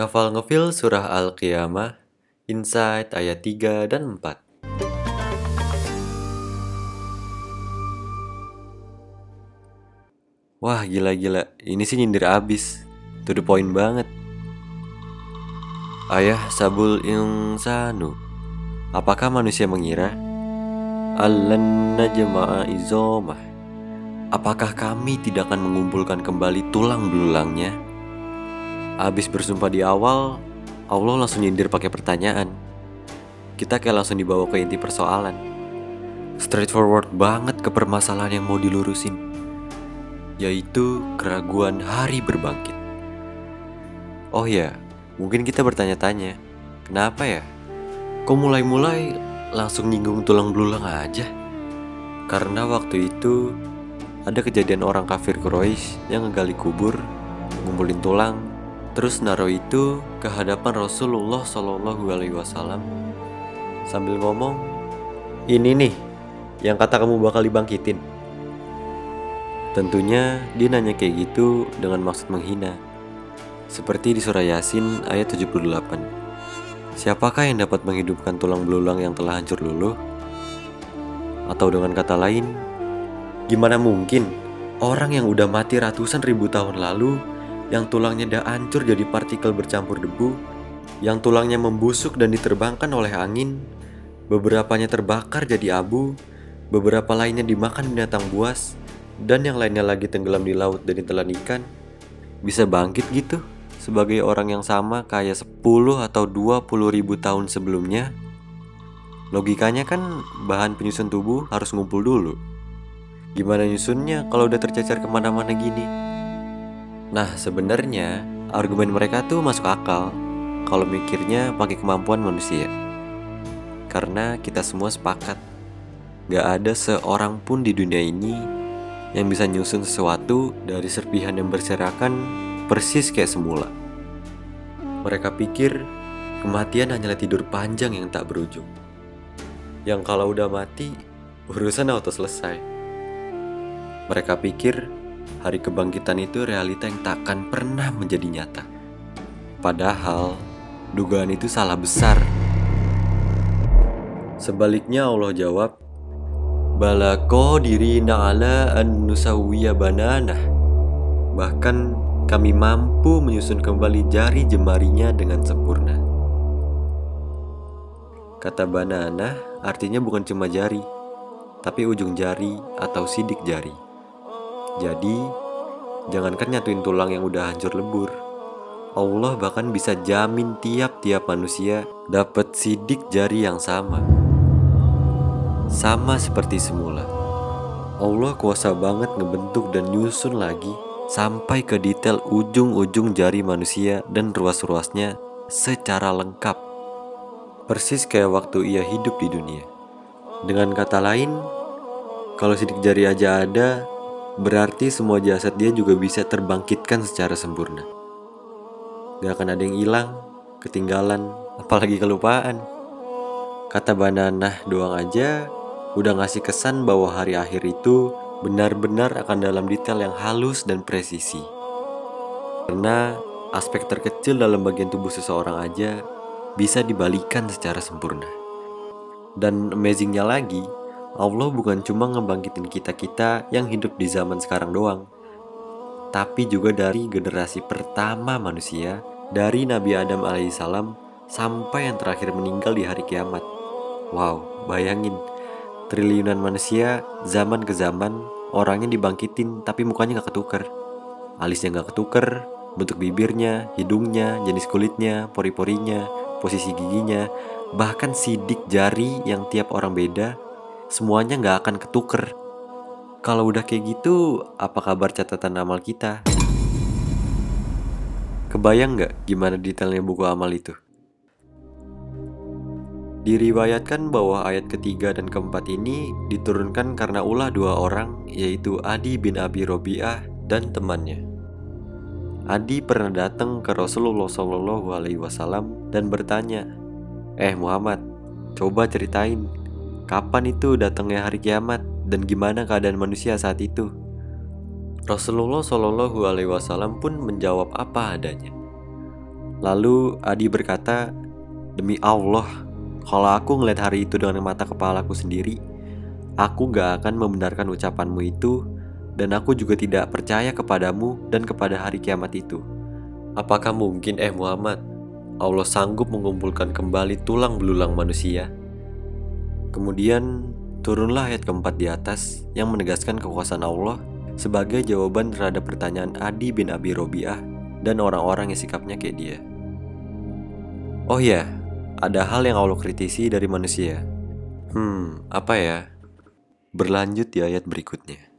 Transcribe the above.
Ngafal ngefil surah Al-Qiyamah, Insight ayat 3 dan 4. Wah gila-gila, ini sih nyindir abis. To the point banget. Ayah sabul insanu. Apakah manusia mengira? Allan najma'a izomah. Apakah kami tidak akan mengumpulkan kembali tulang belulangnya? Abis bersumpah di awal, Allah langsung nyindir pakai pertanyaan. Kita kayak langsung dibawa ke inti persoalan. Straightforward banget ke permasalahan yang mau dilurusin. Yaitu keraguan hari berbangkit. Oh ya, mungkin kita bertanya-tanya, kenapa ya? Kok mulai-mulai langsung nyinggung tulang belulang aja? Karena waktu itu ada kejadian orang kafir Quraisy yang ngegali kubur, ngumpulin tulang, Terus naruh itu ke hadapan Rasulullah Shallallahu Alaihi Wasallam sambil ngomong, ini nih yang kata kamu bakal dibangkitin. Tentunya dia nanya kayak gitu dengan maksud menghina. Seperti di surah Yasin ayat 78. Siapakah yang dapat menghidupkan tulang belulang yang telah hancur luluh? Atau dengan kata lain, gimana mungkin orang yang udah mati ratusan ribu tahun lalu yang tulangnya dah hancur jadi partikel bercampur debu, yang tulangnya membusuk dan diterbangkan oleh angin, beberapanya terbakar jadi abu, beberapa lainnya dimakan binatang buas, dan yang lainnya lagi tenggelam di laut dan ditelan ikan, bisa bangkit gitu sebagai orang yang sama kayak 10 atau 20 ribu tahun sebelumnya. Logikanya kan bahan penyusun tubuh harus ngumpul dulu. Gimana nyusunnya kalau udah tercecer ke mana-mana gini? Nah, sebenarnya argumen mereka tuh masuk akal kalau mikirnya pakai kemampuan manusia. Karena kita semua sepakat, gak ada seorang pun di dunia ini yang bisa nyusun sesuatu dari serpihan yang berserakan persis kayak semula. Mereka pikir kematian hanyalah tidur panjang yang tak berujung. Yang kalau udah mati, urusan auto selesai. Mereka pikir hari kebangkitan itu realita yang takkan pernah menjadi nyata. Padahal, dugaan itu salah besar. Sebaliknya Allah jawab, Bala diri na'ala an nusawiya banana. Bahkan kami mampu menyusun kembali jari jemarinya dengan sempurna. Kata banana artinya bukan cuma jari, tapi ujung jari atau sidik jari. Jadi, jangankan nyatuin tulang yang udah hancur lebur. Allah bahkan bisa jamin tiap-tiap manusia dapat sidik jari yang sama. Sama seperti semula. Allah kuasa banget ngebentuk dan nyusun lagi sampai ke detail ujung-ujung jari manusia dan ruas-ruasnya secara lengkap. Persis kayak waktu ia hidup di dunia. Dengan kata lain, kalau sidik jari aja ada, berarti semua jasad dia juga bisa terbangkitkan secara sempurna. Gak akan ada yang hilang, ketinggalan, apalagi kelupaan. Kata Banana doang aja udah ngasih kesan bahwa hari akhir itu benar-benar akan dalam detail yang halus dan presisi. Karena aspek terkecil dalam bagian tubuh seseorang aja bisa dibalikan secara sempurna. Dan amazingnya lagi, Allah bukan cuma ngebangkitin kita-kita yang hidup di zaman sekarang doang, tapi juga dari generasi pertama manusia, dari Nabi Adam alaihissalam sampai yang terakhir meninggal di hari kiamat. Wow, bayangin, triliunan manusia zaman ke zaman orangnya dibangkitin tapi mukanya gak ketuker. Alisnya gak ketuker, bentuk bibirnya, hidungnya, jenis kulitnya, pori-porinya, posisi giginya, bahkan sidik jari yang tiap orang beda semuanya nggak akan ketuker. Kalau udah kayak gitu, apa kabar catatan amal kita? Kebayang nggak gimana detailnya buku amal itu? Diriwayatkan bahwa ayat ketiga dan keempat ini diturunkan karena ulah dua orang, yaitu Adi bin Abi Robiah dan temannya. Adi pernah datang ke Rasulullah Shallallahu Alaihi Wasallam dan bertanya, "Eh Muhammad, coba ceritain Kapan itu datangnya hari kiamat dan gimana keadaan manusia saat itu? Rasulullah Shallallahu Alaihi Wasallam pun menjawab apa adanya. Lalu Adi berkata, Demi Allah, kalau aku ngeliat hari itu dengan mata kepalaku sendiri, aku gak akan membenarkan ucapanmu itu dan aku juga tidak percaya kepadamu dan kepada hari kiamat itu. Apakah mungkin eh Muhammad, Allah sanggup mengumpulkan kembali tulang belulang manusia? Kemudian turunlah ayat keempat di atas yang menegaskan kekuasaan Allah sebagai jawaban terhadap pertanyaan Adi bin Abi Robiah dan orang-orang yang sikapnya kayak dia. Oh ya, ada hal yang Allah kritisi dari manusia. Hmm, apa ya? Berlanjut di ayat berikutnya.